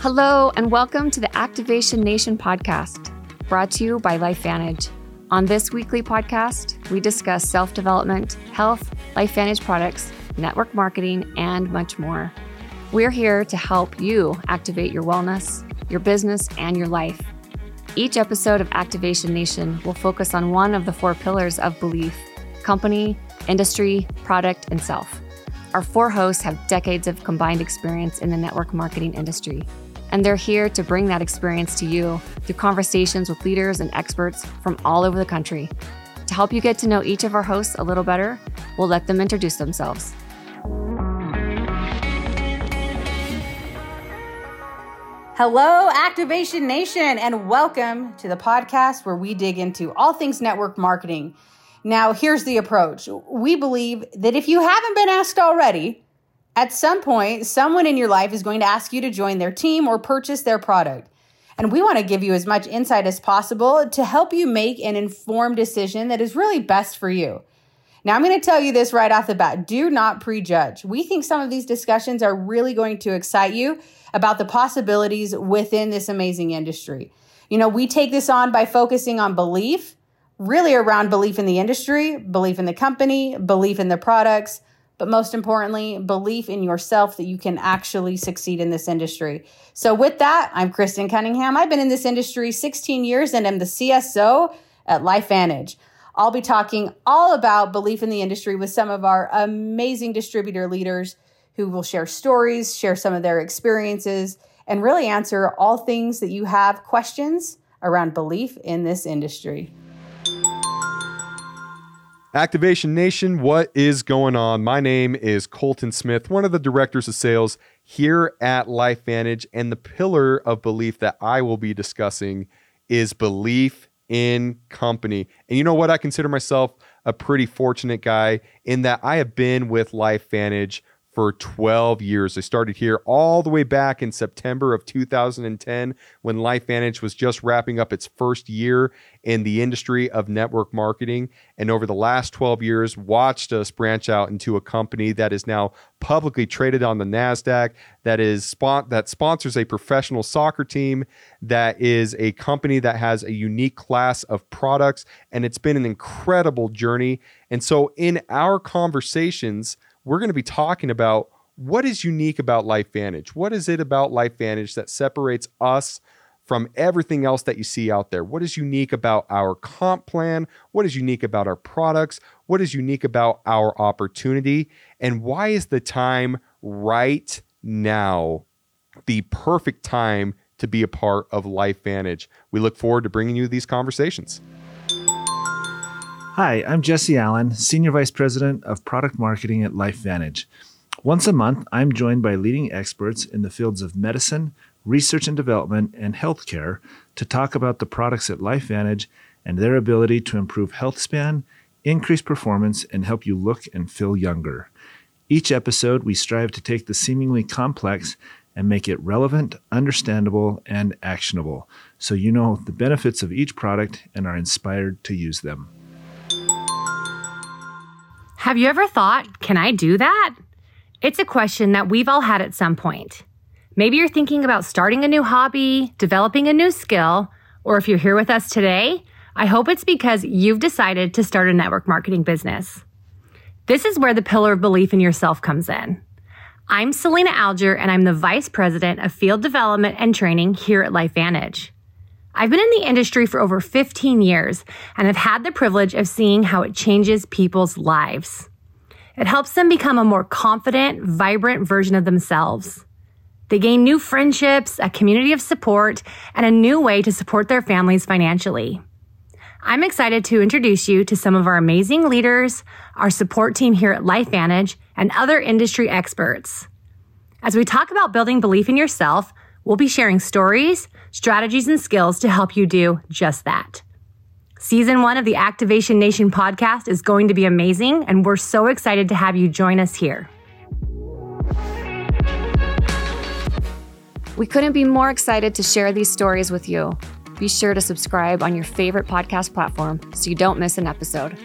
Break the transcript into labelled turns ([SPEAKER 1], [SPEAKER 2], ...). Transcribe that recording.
[SPEAKER 1] Hello, and welcome to the Activation Nation podcast, brought to you by LifeVantage. On this weekly podcast, we discuss self development, health, LifeVantage products, network marketing, and much more. We're here to help you activate your wellness, your business, and your life. Each episode of Activation Nation will focus on one of the four pillars of belief company, industry, product, and self. Our four hosts have decades of combined experience in the network marketing industry, and they're here to bring that experience to you through conversations with leaders and experts from all over the country. To help you get to know each of our hosts a little better, we'll let them introduce themselves.
[SPEAKER 2] Hello, Activation Nation, and welcome to the podcast where we dig into all things network marketing. Now, here's the approach we believe that if you haven't been asked already, at some point, someone in your life is going to ask you to join their team or purchase their product. And we want to give you as much insight as possible to help you make an informed decision that is really best for you. Now, I'm going to tell you this right off the bat do not prejudge. We think some of these discussions are really going to excite you about the possibilities within this amazing industry. You know, we take this on by focusing on belief, really around belief in the industry, belief in the company, belief in the products, but most importantly, belief in yourself that you can actually succeed in this industry. So, with that, I'm Kristen Cunningham. I've been in this industry 16 years and am the CSO at LifeVantage. I'll be talking all about belief in the industry with some of our amazing distributor leaders who will share stories, share some of their experiences, and really answer all things that you have questions around belief in this industry.
[SPEAKER 3] Activation Nation, what is going on? My name is Colton Smith, one of the directors of sales here at LifeVantage, and the pillar of belief that I will be discussing is belief in company. And you know what? I consider myself a pretty fortunate guy in that I have been with LifeVantage for 12 years. I started here all the way back in September of 2010 when LifeVantage was just wrapping up its first year in the industry of network marketing. And over the last 12 years, watched us branch out into a company that is now publicly traded on the NASDAQ, that is spon- that sponsors a professional soccer team, that is a company that has a unique class of products. And it's been an incredible journey. And so in our conversations, we're going to be talking about what is unique about LifeVantage. What is it about LifeVantage that separates us from everything else that you see out there? What is unique about our comp plan? What is unique about our products? What is unique about our opportunity? And why is the time right now the perfect time to be a part of LifeVantage? We look forward to bringing you these conversations.
[SPEAKER 4] Hi, I'm Jesse Allen, Senior Vice President of Product Marketing at LifeVantage. Once a month, I'm joined by leading experts in the fields of medicine, research and development, and healthcare to talk about the products at LifeVantage and their ability to improve health span, increase performance, and help you look and feel younger. Each episode, we strive to take the seemingly complex and make it relevant, understandable, and actionable so you know the benefits of each product and are inspired to use them.
[SPEAKER 5] Have you ever thought, can I do that? It's a question that we've all had at some point. Maybe you're thinking about starting a new hobby, developing a new skill, or if you're here with us today, I hope it's because you've decided to start a network marketing business. This is where the pillar of belief in yourself comes in. I'm Selena Alger, and I'm the Vice President of Field Development and Training here at LifeVantage. I've been in the industry for over 15 years and have had the privilege of seeing how it changes people's lives. It helps them become a more confident, vibrant version of themselves. They gain new friendships, a community of support, and a new way to support their families financially. I'm excited to introduce you to some of our amazing leaders, our support team here at LifeVantage, and other industry experts. As we talk about building belief in yourself, we'll be sharing stories, strategies, and skills to help you do just that. Season one of the Activation Nation podcast is going to be amazing, and we're so excited to have you join us here.
[SPEAKER 1] We couldn't be more excited to share these stories with you. Be sure to subscribe on your favorite podcast platform so you don't miss an episode.